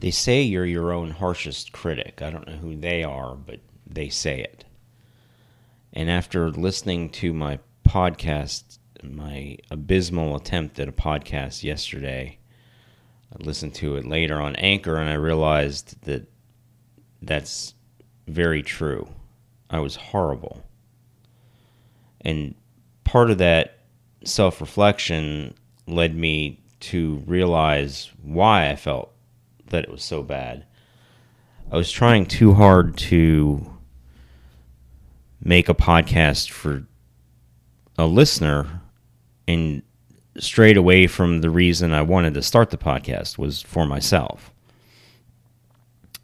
They say you're your own harshest critic. I don't know who they are, but they say it. And after listening to my podcast, my abysmal attempt at a podcast yesterday, I listened to it later on Anchor and I realized that that's very true. I was horrible. And part of that self reflection led me to realize why I felt that it was so bad. I was trying too hard to make a podcast for a listener and strayed away from the reason I wanted to start the podcast was for myself.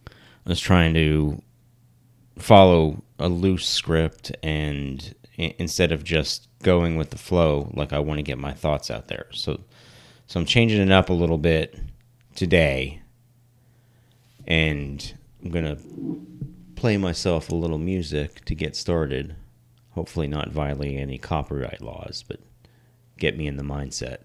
I was trying to follow a loose script and instead of just going with the flow like I want to get my thoughts out there. So so I'm changing it up a little bit today and I'm going to play myself a little music to get started. Hopefully not violating any copyright laws, but get me in the mindset.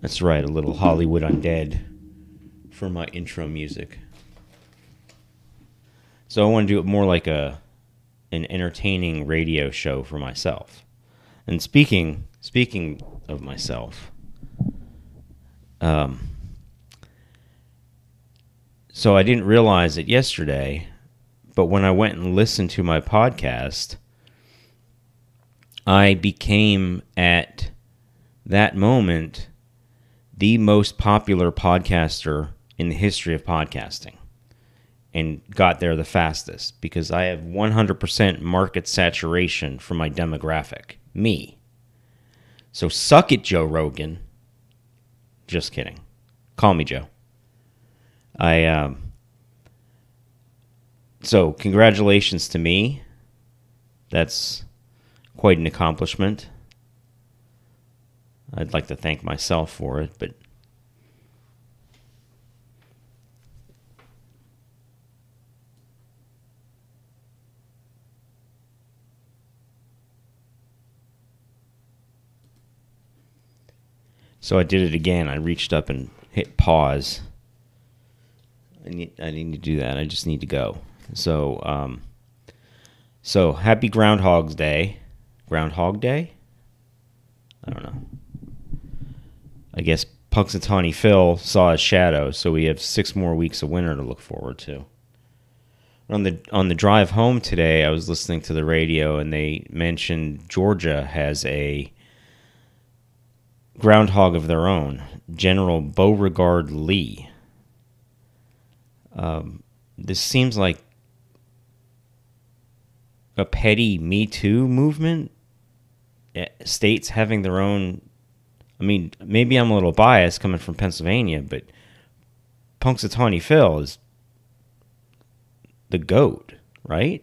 That's right, a little Hollywood Undead for my intro music. So I want to do it more like a an entertaining radio show for myself. And speaking speaking of myself, um, so I didn't realize it yesterday, but when I went and listened to my podcast, I became at that moment the most popular podcaster in the history of podcasting and got there the fastest because I have 100% market saturation for my demographic. Me. So suck it, Joe Rogan. Just kidding. Call me Joe. I, um, so congratulations to me. That's quite an accomplishment. I'd like to thank myself for it, but So I did it again. I reached up and hit pause. I need, I need to do that. I just need to go. So, um, so happy Groundhog's Day. Groundhog Day? I don't know. I guess Punxsutawney Phil saw his shadow, so we have six more weeks of winter to look forward to. On the on the drive home today, I was listening to the radio, and they mentioned Georgia has a groundhog of their own, General Beauregard Lee. Um, this seems like a petty Me Too movement. Eh, states having their own I mean, maybe I'm a little biased coming from Pennsylvania, but Punxsutawney Phil is the goat, right?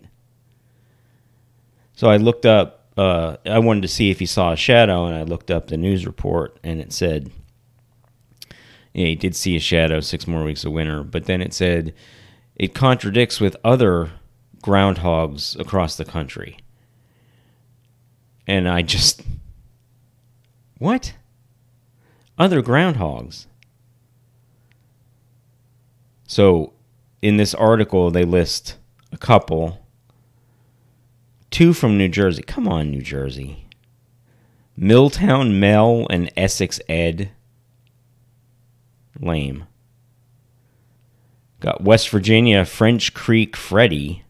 So I looked up. Uh, I wanted to see if he saw a shadow, and I looked up the news report, and it said, yeah, he did see a shadow. Six more weeks of winter, but then it said it contradicts with other groundhogs across the country, and I just what? other groundhogs. So, in this article, they list a couple. Two from New Jersey. Come on, New Jersey. Milltown Mel and Essex Ed. Lame. Got West Virginia French Creek Freddie.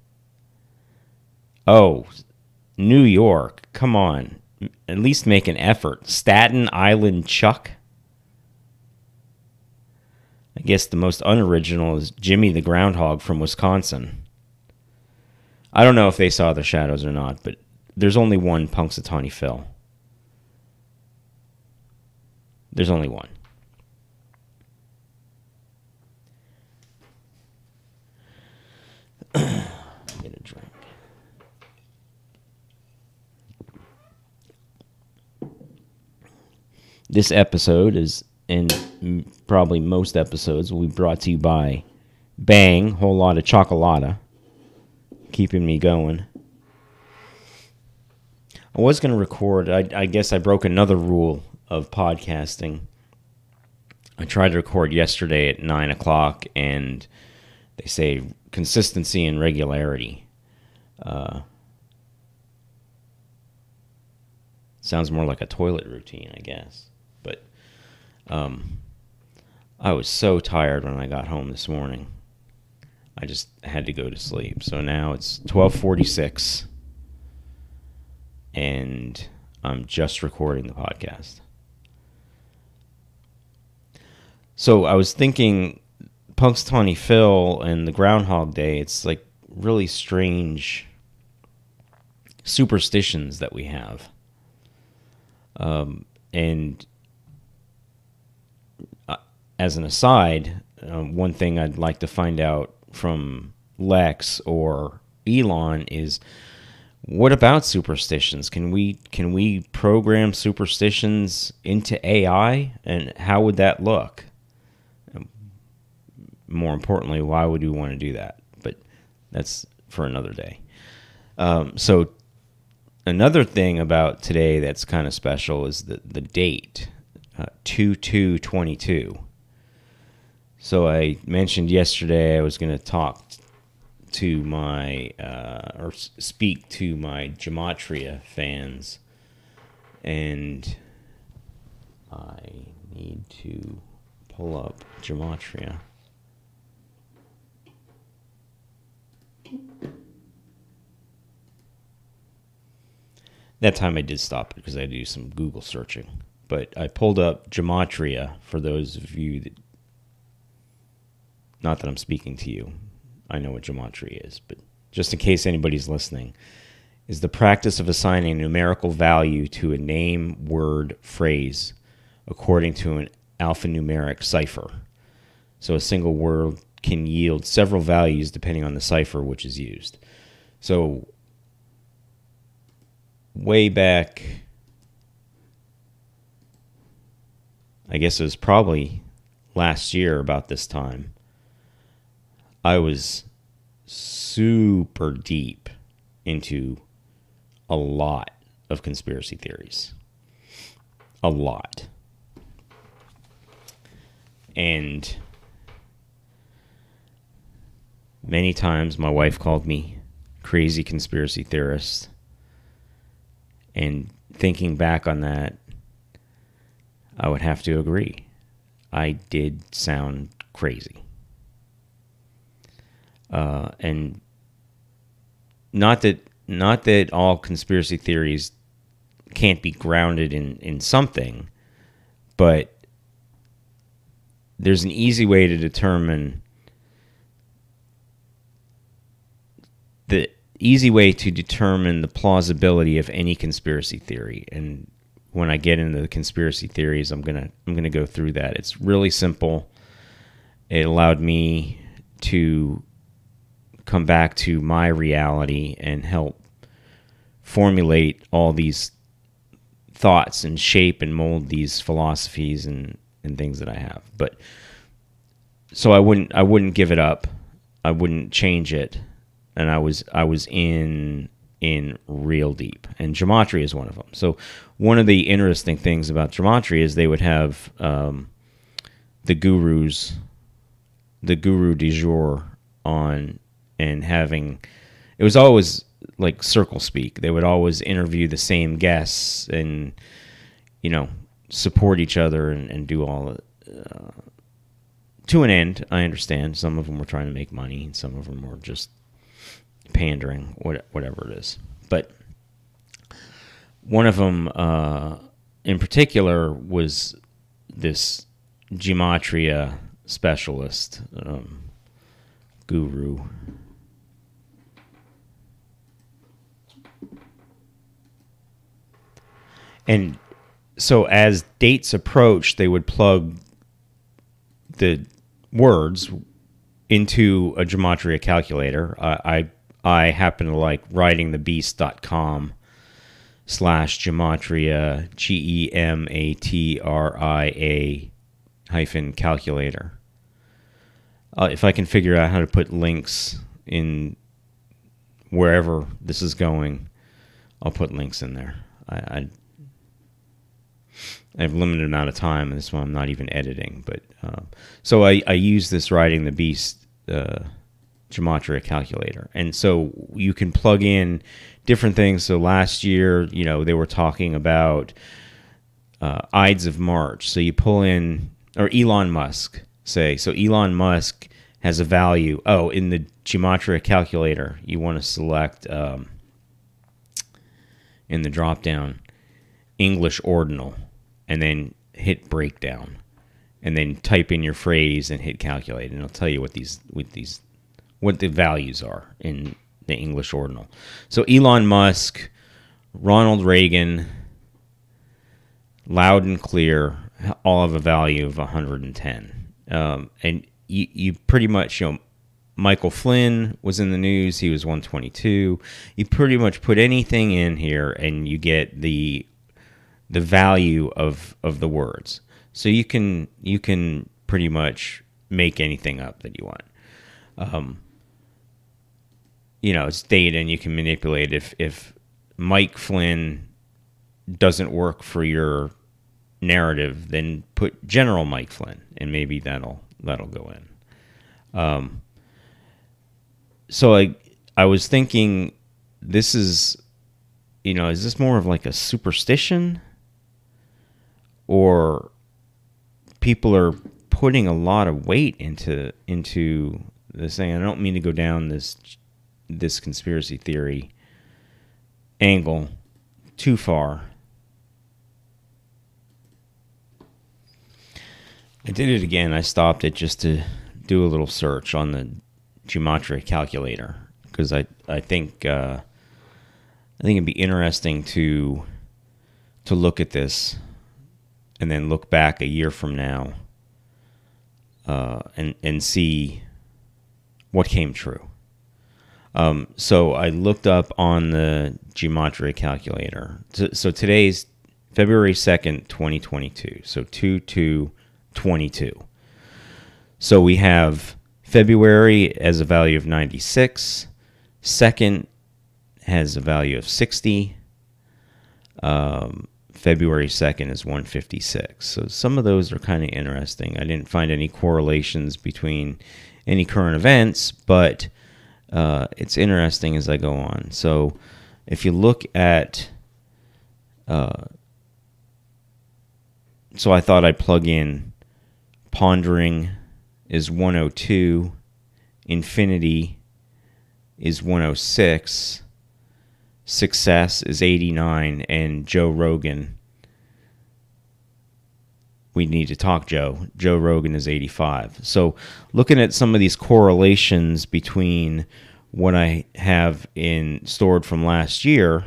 Oh, New York. Come on. At least make an effort. Staten Island Chuck. I guess the most unoriginal is Jimmy the Groundhog from Wisconsin. I don't know if they saw the shadows or not, but there's only one Punxsutawney Phil. There's only one. Get a drink. This episode is, and probably most episodes, will be brought to you by Bang, whole lot of chocolata, keeping me going. I was going to record. I, I guess I broke another rule of podcasting. I tried to record yesterday at nine o'clock, and they say consistency and regularity. Uh, sounds more like a toilet routine, I guess. But um, I was so tired when I got home this morning. I just had to go to sleep. So now it's 12:46 and I'm just recording the podcast. So I was thinking Punxsutawney Phil and the Groundhog Day, it's like really strange superstitions that we have. Um, and uh, as an aside, uh, one thing I'd like to find out from Lex or Elon is what about superstitions? Can we can we program superstitions into AI and how would that look? More importantly, why would we want to do that? But that's for another day. Um, so another thing about today that's kind of special is the the date, uh, two two twenty two. So I mentioned yesterday I was going to talk to my uh, or speak to my gematria fans, and I need to pull up gematria. That time I did stop because I do some Google searching. But I pulled up gematria for those of you that not that I'm speaking to you. I know what gematria is, but just in case anybody's listening, is the practice of assigning a numerical value to a name, word, phrase according to an alphanumeric cipher. So a single word can yield several values depending on the cipher which is used. So way back I guess it was probably last year about this time I was super deep into a lot of conspiracy theories. A lot. And many times my wife called me crazy conspiracy theorist. And thinking back on that, I would have to agree. I did sound crazy uh, and not that not that all conspiracy theories can't be grounded in in something, but there's an easy way to determine the easy way to determine the plausibility of any conspiracy theory and when I get into the conspiracy theories I'm going to I'm going to go through that. It's really simple. It allowed me to come back to my reality and help formulate all these thoughts and shape and mold these philosophies and, and things that I have. But so I wouldn't I wouldn't give it up. I wouldn't change it. And I was I was in in real deep. And gematria is one of them. So one of the interesting things about gematria is they would have um, the gurus, the guru du jour on and having it was always like circle speak. They would always interview the same guests and you know support each other and, and do all uh, to an end. I understand some of them were trying to make money, and some of them were just pandering, what, whatever it is. But one of them, uh, in particular, was this gematria specialist um, guru And so as dates approached, they would plug the words into a gematria calculator. Uh, I I happen to like ridingthebeast.com slash gematria G E M A T R I A hyphen calculator. Uh, if I can figure out how to put links in wherever this is going, I'll put links in there. I, I, I have a limited amount of time, and this one I'm not even editing. But uh, so I, I use this riding the beast uh, gematria calculator, and so you can plug in different things. So last year, you know, they were talking about uh, Ides of March. So you pull in, or Elon Musk, say. So Elon Musk has a value. Oh, in the gematria calculator, you want to select um, in the drop down English ordinal, and then hit breakdown, and then type in your phrase and hit calculate, and it'll tell you what these what these what the values are in the English ordinal. So Elon Musk, Ronald Reagan, loud and clear, all have a value of 110. Um, and you, you pretty much, you know, Michael Flynn was in the news. He was 122. You pretty much put anything in here, and you get the the value of of the words. So you can you can pretty much make anything up that you want. Um, you know, it's data and you can manipulate if if Mike Flynn doesn't work for your narrative, then put General Mike Flynn and maybe that'll that'll go in. Um, so I I was thinking this is you know, is this more of like a superstition or people are putting a lot of weight into into this thing. I don't mean to go down this this conspiracy theory angle too far. I did it again. I stopped it just to do a little search on the gematria calculator because I I think uh, I think it'd be interesting to to look at this and then look back a year from now uh, and and see what came true. Um, so I looked up on the gematria calculator. So, so today's February 2nd, 2022. So 2 2 22. So we have February as a value of 96. Second has a value of 60. Um, February 2nd is 156. So some of those are kind of interesting. I didn't find any correlations between any current events, but uh, it's interesting as I go on. So if you look at, uh, so I thought I'd plug in pondering is 102, infinity is 106, success is 89, and Joe Rogan. We need to talk, Joe. Joe Rogan is 85. So, looking at some of these correlations between what I have in stored from last year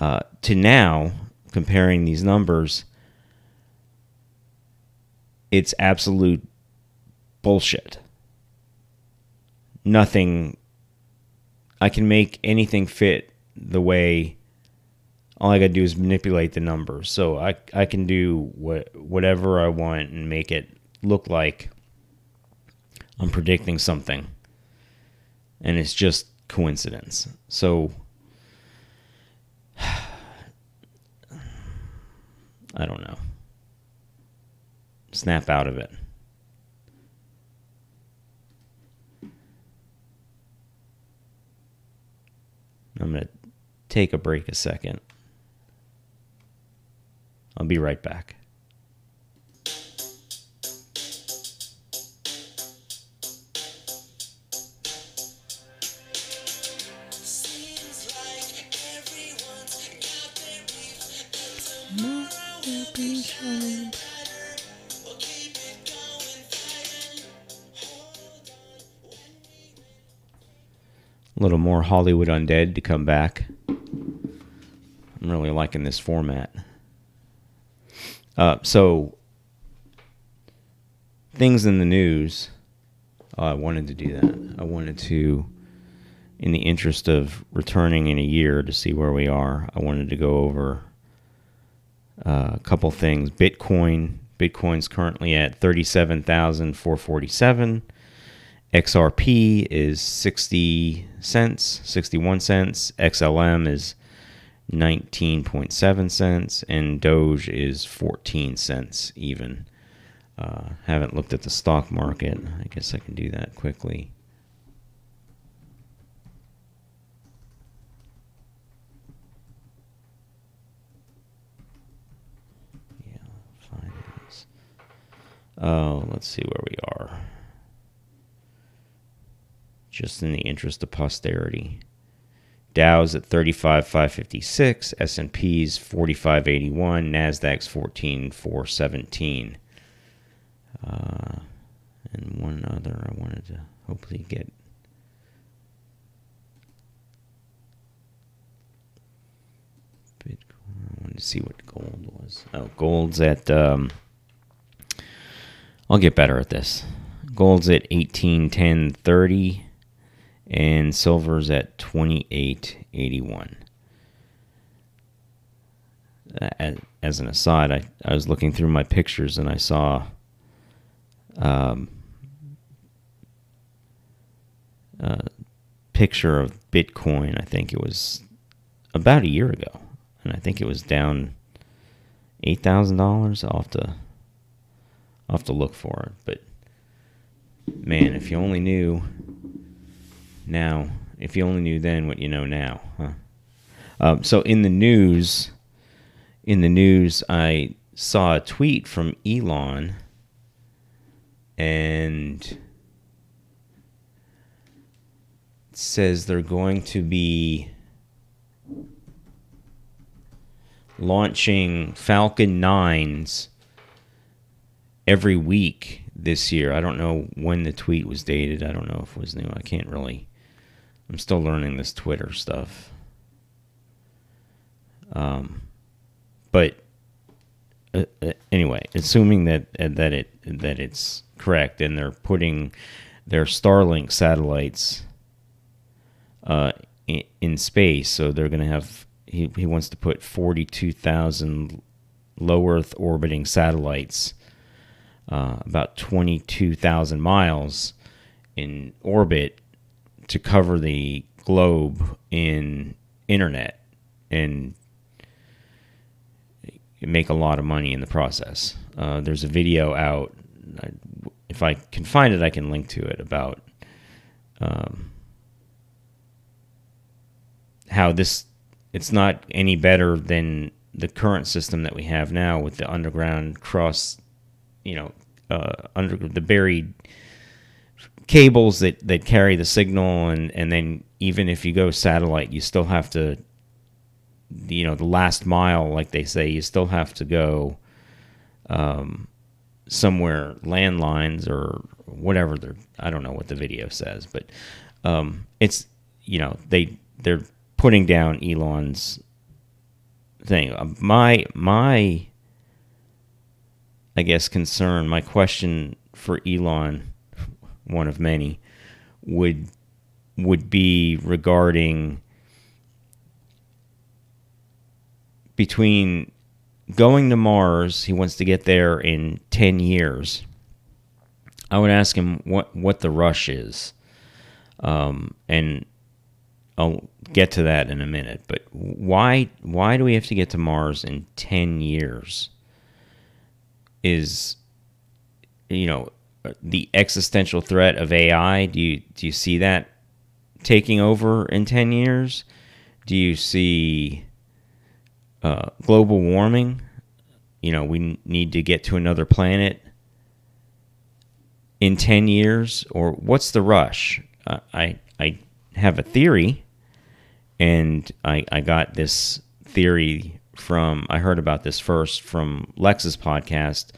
uh, to now, comparing these numbers, it's absolute bullshit. Nothing. I can make anything fit the way. All I got to do is manipulate the numbers. So I I can do what whatever I want and make it look like I'm predicting something and it's just coincidence. So I don't know. Snap out of it. I'm going to take a break a second. I'll be right back. A little more Hollywood Undead to come back. I'm really liking this format. Uh, so, things in the news. Oh, I wanted to do that. I wanted to in the interest of returning in a year to see where we are, I wanted to go over uh, a couple things. Bitcoin, Bitcoin's currently at 37,447. XRP is 60 cents, 61 cents. XLM is 19.7 cents and Doge is 14 cents even. Uh, haven't looked at the stock market. I guess I can do that quickly. Yeah, finance. Oh, let's see where we are. Just in the interest of posterity. Dow's at 35,556, S&P's 4581, Nasdaq's 14,417. Uh, and one other I wanted to hopefully get Bitcoin. I wanted to see what gold was. Oh, gold's at um, I'll get better at this. Gold's at 1810.30 and silver's at 2881 as, as an aside I, I was looking through my pictures and i saw um, a picture of bitcoin i think it was about a year ago and i think it was down $8000 i'll have to i'll have to look for it. But man if you only knew now. If you only knew then what you know now, huh? Um, so in the news, in the news, I saw a tweet from Elon, and says they're going to be launching Falcon 9s every week this year. I don't know when the tweet was dated. I don't know if it was new. I can't really I'm still learning this Twitter stuff. Um, but uh, uh, anyway, assuming that uh, that it that it's correct, and they're putting their Starlink satellites uh, in, in space, so they're going to have. He, he wants to put forty two thousand low Earth orbiting satellites, uh, about twenty two thousand miles in orbit to cover the globe in internet and make a lot of money in the process. Uh, there's a video out. If I can find it, I can link to it about um, how this. It's not any better than the current system that we have now with the underground cross, you know, uh, under the buried cables that, that carry the signal and, and then even if you go satellite you still have to you know the last mile like they say you still have to go um, somewhere landlines or whatever they're I don't know what the video says but um, it's you know they they're putting down Elon's thing. Uh, my my I guess concern my question for Elon one of many, would would be regarding between going to Mars, he wants to get there in 10 years. I would ask him what what the rush is. Um, and I'll get to that in a minute, but why why do we have to get to Mars in 10 years? Is you know, the existential threat of AI? Do you do you see that taking over in ten years? Do you see uh, global warming? You know, we need to get to another planet in ten years, or what's the rush? I I have a theory, and I I got this theory from I heard about this first from Lex's podcast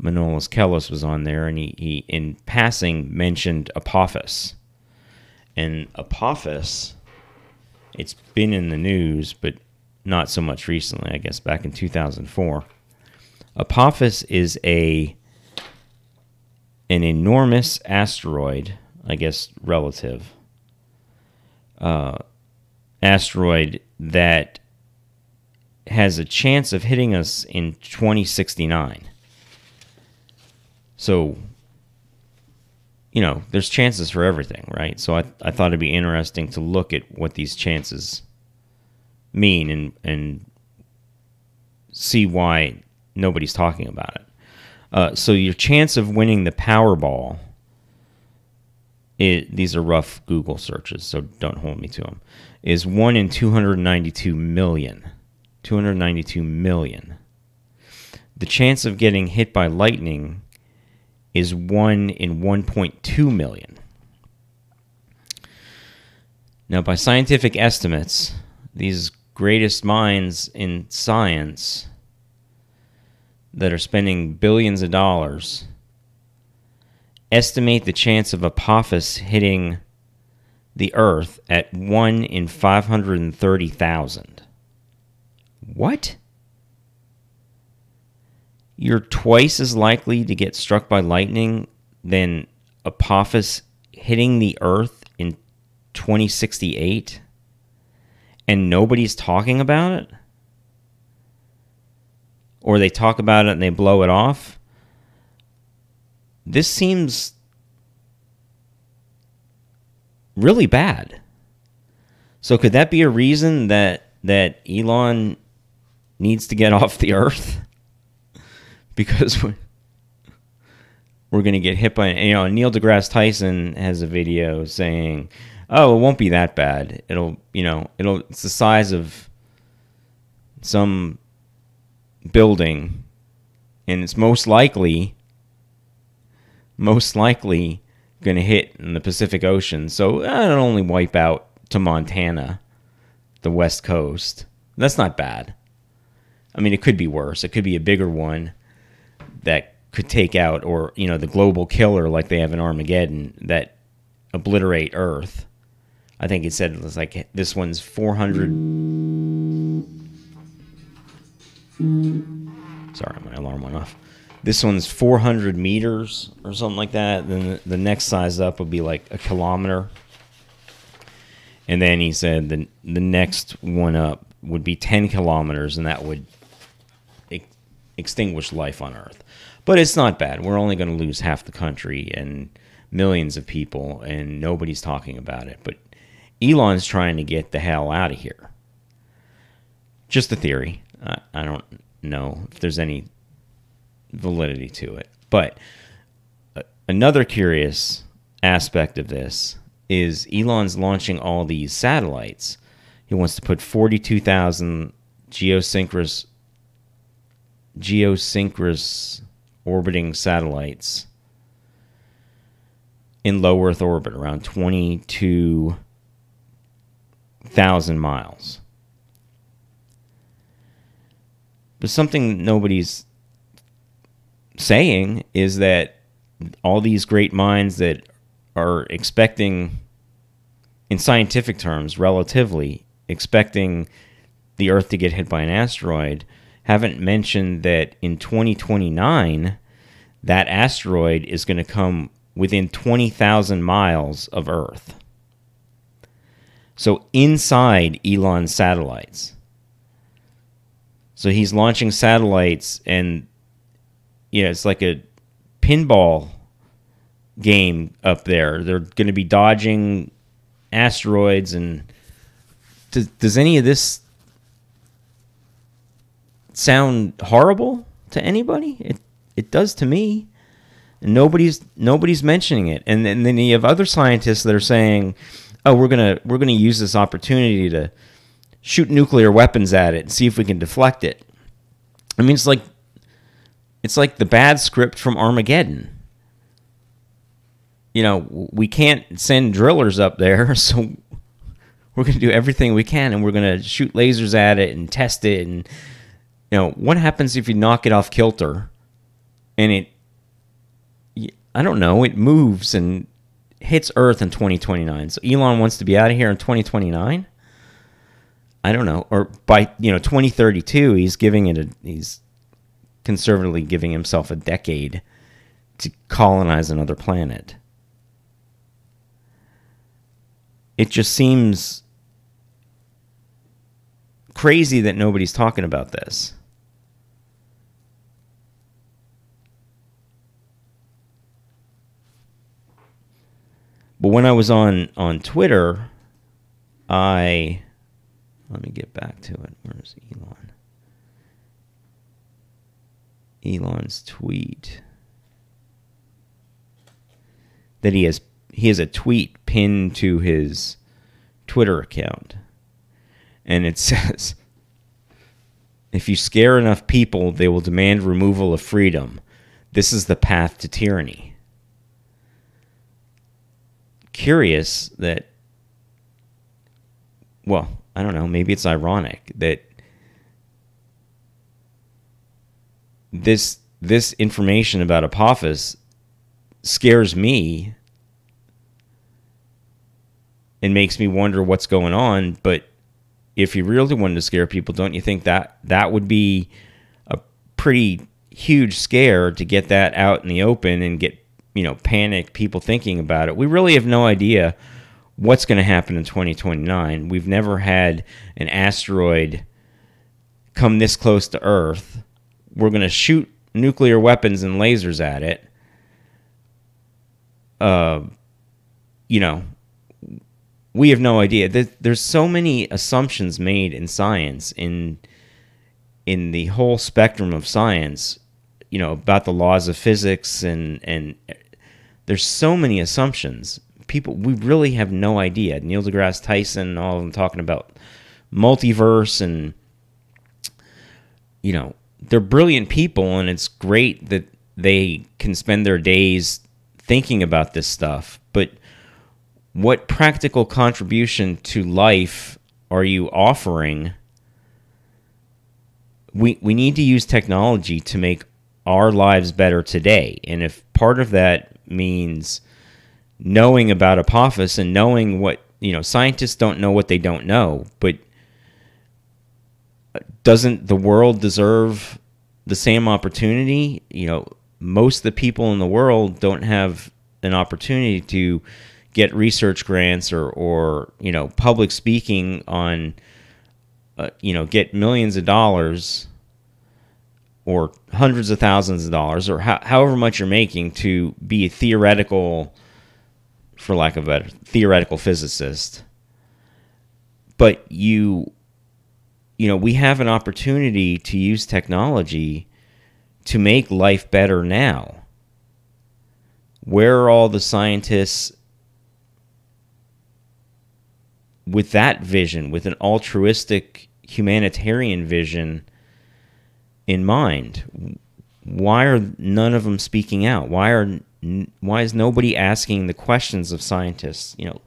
Manolis Kellis was on there, and he, he in passing mentioned Apophis. And Apophis, it's been in the news, but not so much recently, I guess back in 2004. Apophis is a an enormous asteroid, I guess relative, uh, asteroid that has a chance of hitting us in 2069. So, you know, there's chances for everything, right? So I, I thought it'd be interesting to look at what these chances mean and, and see why nobody's talking about it. Uh, so your chance of winning the Powerball, it, these are rough Google searches, so don't hold me to them, is 1 in 292 million. 292 million. The chance of getting hit by lightning is 1 in 1.2 million. Now, by scientific estimates, these greatest minds in science that are spending billions of dollars estimate the chance of Apophis hitting the Earth at 1 in 530,000. What? You're twice as likely to get struck by lightning than Apophis hitting the Earth in 2068? And nobody's talking about it? Or they talk about it and they blow it off? This seems really bad. So could that be a reason that that Elon needs to get off the earth because we're, we're going to get hit by you know Neil deGrasse Tyson has a video saying oh it won't be that bad. It'll you know it'll it's the size of some building and it's most likely most likely going to hit in the Pacific Ocean. So uh, it'll only wipe out to Montana the west coast. That's not bad. I mean, it could be worse. It could be a bigger one that could take out, or you know, the global killer like they have in Armageddon that obliterate Earth. I think it said it was like this one's 400. Sorry, my alarm went off. This one's 400 meters or something like that. Then the next size up would be like a kilometer. And then he said the the next one up would be 10 kilometers, and that would extinguish life on Earth. But it's not bad. We're only going to lose half the country and millions of people, and nobody's talking about it. But Elon's trying to get the hell out of here. Just a theory. I, I don't know if there's any validity to it. But uh, another curious aspect of this is Elon's launching all these satellites. He wants to put 42,000 geosynchronous geosynchronous orbiting satellites in low Earth orbit, around 22,000 miles. But something nobody's saying is that all these great minds that are expecting, in scientific terms, relatively, expecting the Earth to get hit by an asteroid haven't mentioned that in 2029, that asteroid is going to come within 20,000 miles of Earth. So inside Elon's satellites. So he's launching satellites, and you know, it's like a pinball game up there. They're going to be dodging asteroids, and does, does any of this sound horrible to anybody? It it does to me. And nobody's nobody's mentioning it. And, and then you have other scientists that are saying, "Oh, we're gonna we're gonna use this opportunity to shoot nuclear weapons at it and see if we can deflect it." I mean, it's like it's like the bad script from Armageddon. You know, we can't send drillers up there, so we're going to do everything we can and we're going to shoot lasers at it and test it and you know, what happens if you knock it off kilter and it, I don't know, it moves and hits Earth in 2029. So Elon wants to be out of here in 2029. I don't know, or by you know 2032, he's giving it a he's conservatively giving himself a decade to colonize another planet. it just seems crazy that nobody's talking about this. But when I was on on Twitter, I let me get back to it. Where's Elon? Elon's tweet that he has he has a tweet pinned to his Twitter account. And it says if you scare enough people, they will demand removal of freedom. This is the path to tyranny. Curious that well, I don't know, maybe it's ironic that this this information about Apophis scares me and makes me wonder what's going on. But if you really wanted to scare people, don't you think that that would be a pretty huge scare to get that out in the open and get you know panic people thinking about it? We really have no idea what's going to happen in 2029. We've never had an asteroid come this close to Earth. We're going to shoot nuclear weapons and lasers at it. Uh, you know, we have no idea. There's so many assumptions made in science, in in the whole spectrum of science, you know, about the laws of physics, and and there's so many assumptions. People, we really have no idea. Neil deGrasse Tyson, all of them talking about multiverse, and you know, they're brilliant people, and it's great that they can spend their days thinking about this stuff, but what practical contribution to life are you offering? We, we need to use technology to make our lives better today. And if part of that means knowing about Apophis and knowing what, you know, scientists don't know what they don't know, but doesn't the world deserve the same opportunity? You know, most of the people in the world don't have an opportunity to get research grants or or you know public speaking on uh, you know get millions of dollars or hundreds of thousands of dollars or ho- however much you're making to be a theoretical for lack of a better theoretical physicist. But you you know we have an opportunity to use technology to make life better now. Where are all the scientists with that vision, with an altruistic humanitarian vision in mind, why are none of them speaking out? Why are why is nobody asking the questions of scientists? You know,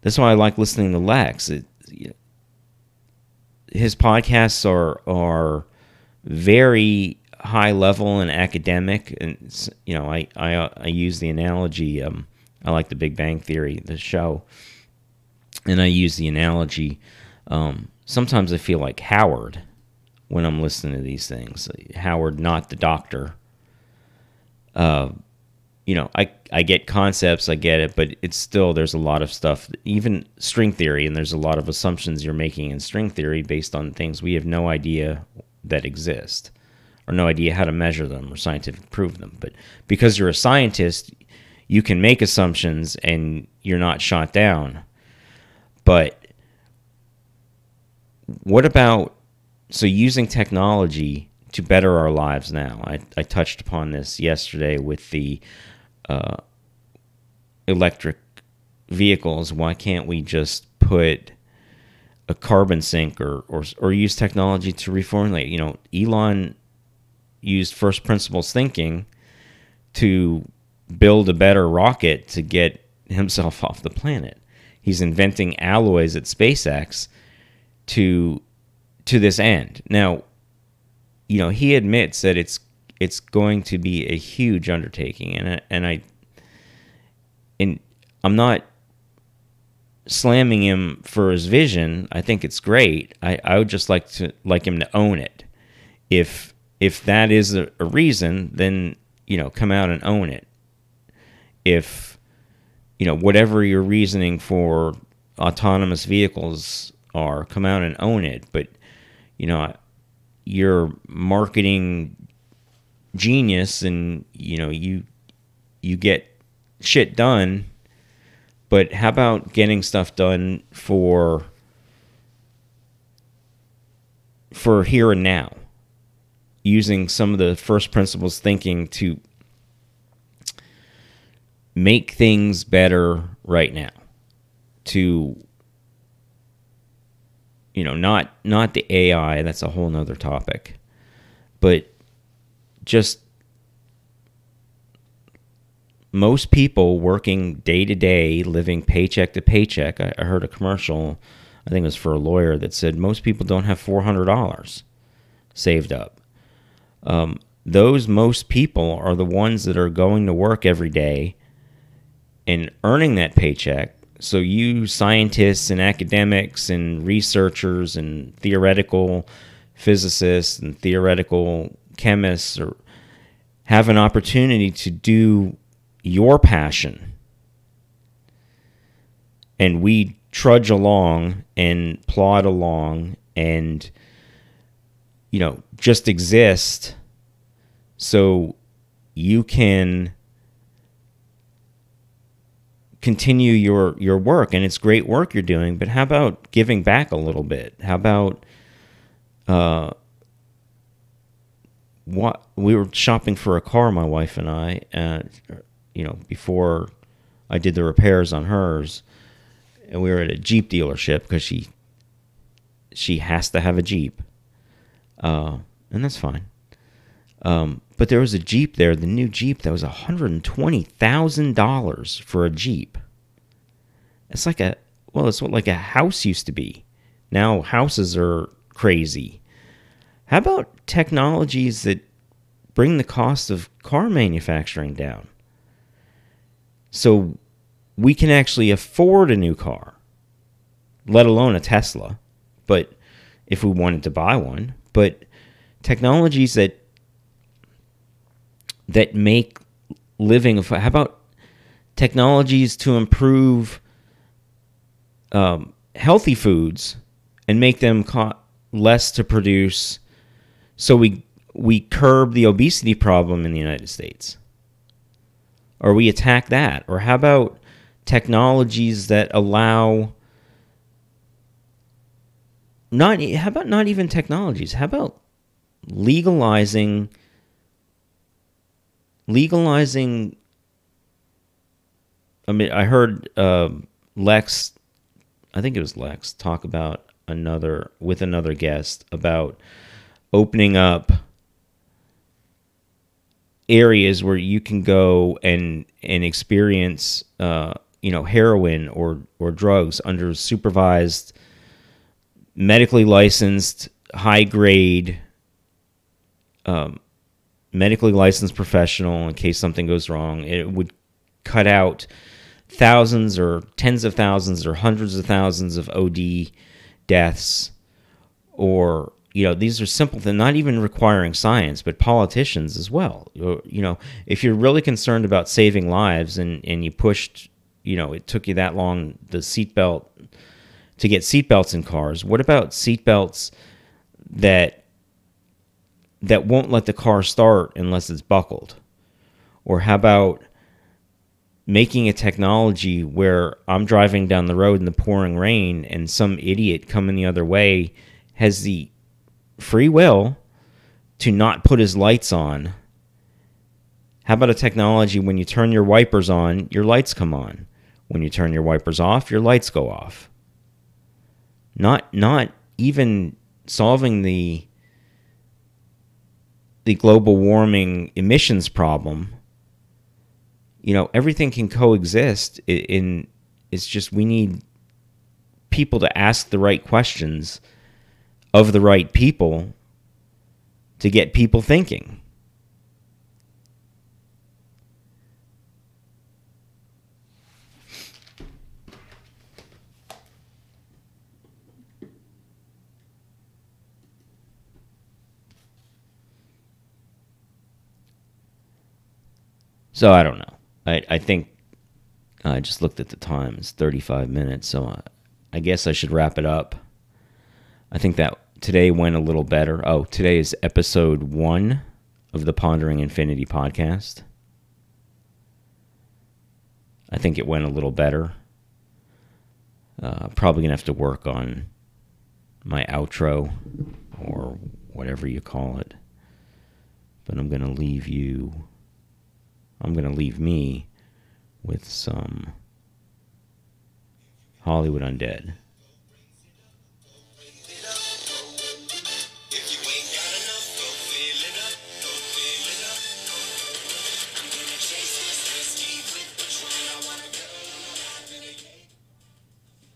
that's why I like listening to Lex. It, his podcasts are are very high level and academic, and you know, I I, I use the analogy. Um, I like the Big Bang Theory, the show and I use the analogy. Um, sometimes I feel like Howard when I'm listening to these things. Howard, not the doctor. Uh, you know, I I get concepts, I get it, but it's still there's a lot of stuff, even string theory, and there's a lot of assumptions you're making in string theory based on things we have no idea that exist, or no idea how to measure them or scientifically prove them. But because you're a scientist, you can make assumptions and you're not shot down but what about so using technology to better our lives now? I, I touched upon this yesterday with the uh, electric vehicles. Why can't we just put a carbon sink or, or, or use technology to reformulate? You know, Elon used first principles thinking to build a better rocket to get himself off the planet he's inventing alloys at SpaceX to to this end. Now, you know, he admits that it's it's going to be a huge undertaking, and and I and I'm not slamming him for his vision. I think it's great. I, I would just like to like him to own it. If if that is a, a reason, then you know, come out and own it. If you know, whatever your reasoning for autonomous vehicles are, come out and own it. But, you know, you're marketing genius and, you know, you you get shit done. But how about getting stuff done for for here and now? Using some of the first principles thinking to make things better right now to you know not not the ai that's a whole nother topic but just most people working day to day living paycheck to paycheck I, I heard a commercial i think it was for a lawyer that said most people don't have $400 saved up um, those most people are the ones that are going to work every day and earning that paycheck. So you scientists and academics and researchers and theoretical physicists and theoretical chemists or have an opportunity to do your passion. And we trudge along and plod along and you know just exist so you can continue your your work and it's great work you're doing but how about giving back a little bit? How about uh what we were shopping for a car my wife and I uh, you know before I did the repairs on hers and we were at a Jeep dealership because she she has to have a Jeep. Uh and that's fine um but there was a Jeep there, the new Jeep that was $120,000 for a Jeep. It's like a well, it's what like a house used to be. Now houses are crazy. How about technologies that bring the cost of car manufacturing down? So we can actually afford a new car, let alone a Tesla, but if we wanted to buy one, but technologies that that make living. How about technologies to improve um, healthy foods and make them less to produce, so we we curb the obesity problem in the United States, or we attack that, or how about technologies that allow not how about not even technologies how about legalizing legalizing. I mean, I heard uh, Lex, I think it was Lex, talk about another with another guest about opening up areas where you can go and and experience uh, you know heroin or or drugs under supervised medically licensed high grade um, medically licensed professional in case something goes wrong. It would cut out thousands or tens of thousands or hundreds of thousands of OD deaths or you know these are simple things not even requiring science but politicians as well you know if you're really concerned about saving lives and and you pushed you know it took you that long the seatbelt to get seatbelts in cars what about seatbelts that that won't let the car start unless it's buckled? Or how about making a technology where I'm driving down the road in the pouring rain and some idiot coming the other way has the free will to not put his lights on? How about a technology when you turn your wipers on, your lights come on? When you turn your wipers off, your lights go off. Not not even solving the the global warming emissions problem, you know, everything can coexist in it's just we need people to ask the right questions of the right people to get people thinking. So I don't know. I, I think I just looked at the time. It's 35 minutes, so I, I guess I should wrap it up. I think that today went a little better. Oh, today is episode one of the Pondering Infinity podcast. I think it went a little better. Uh, probably gonna have to work on my outro or whatever you call it. But I'm gonna leave you. I'm gonna leave me with some Hollywood Undead.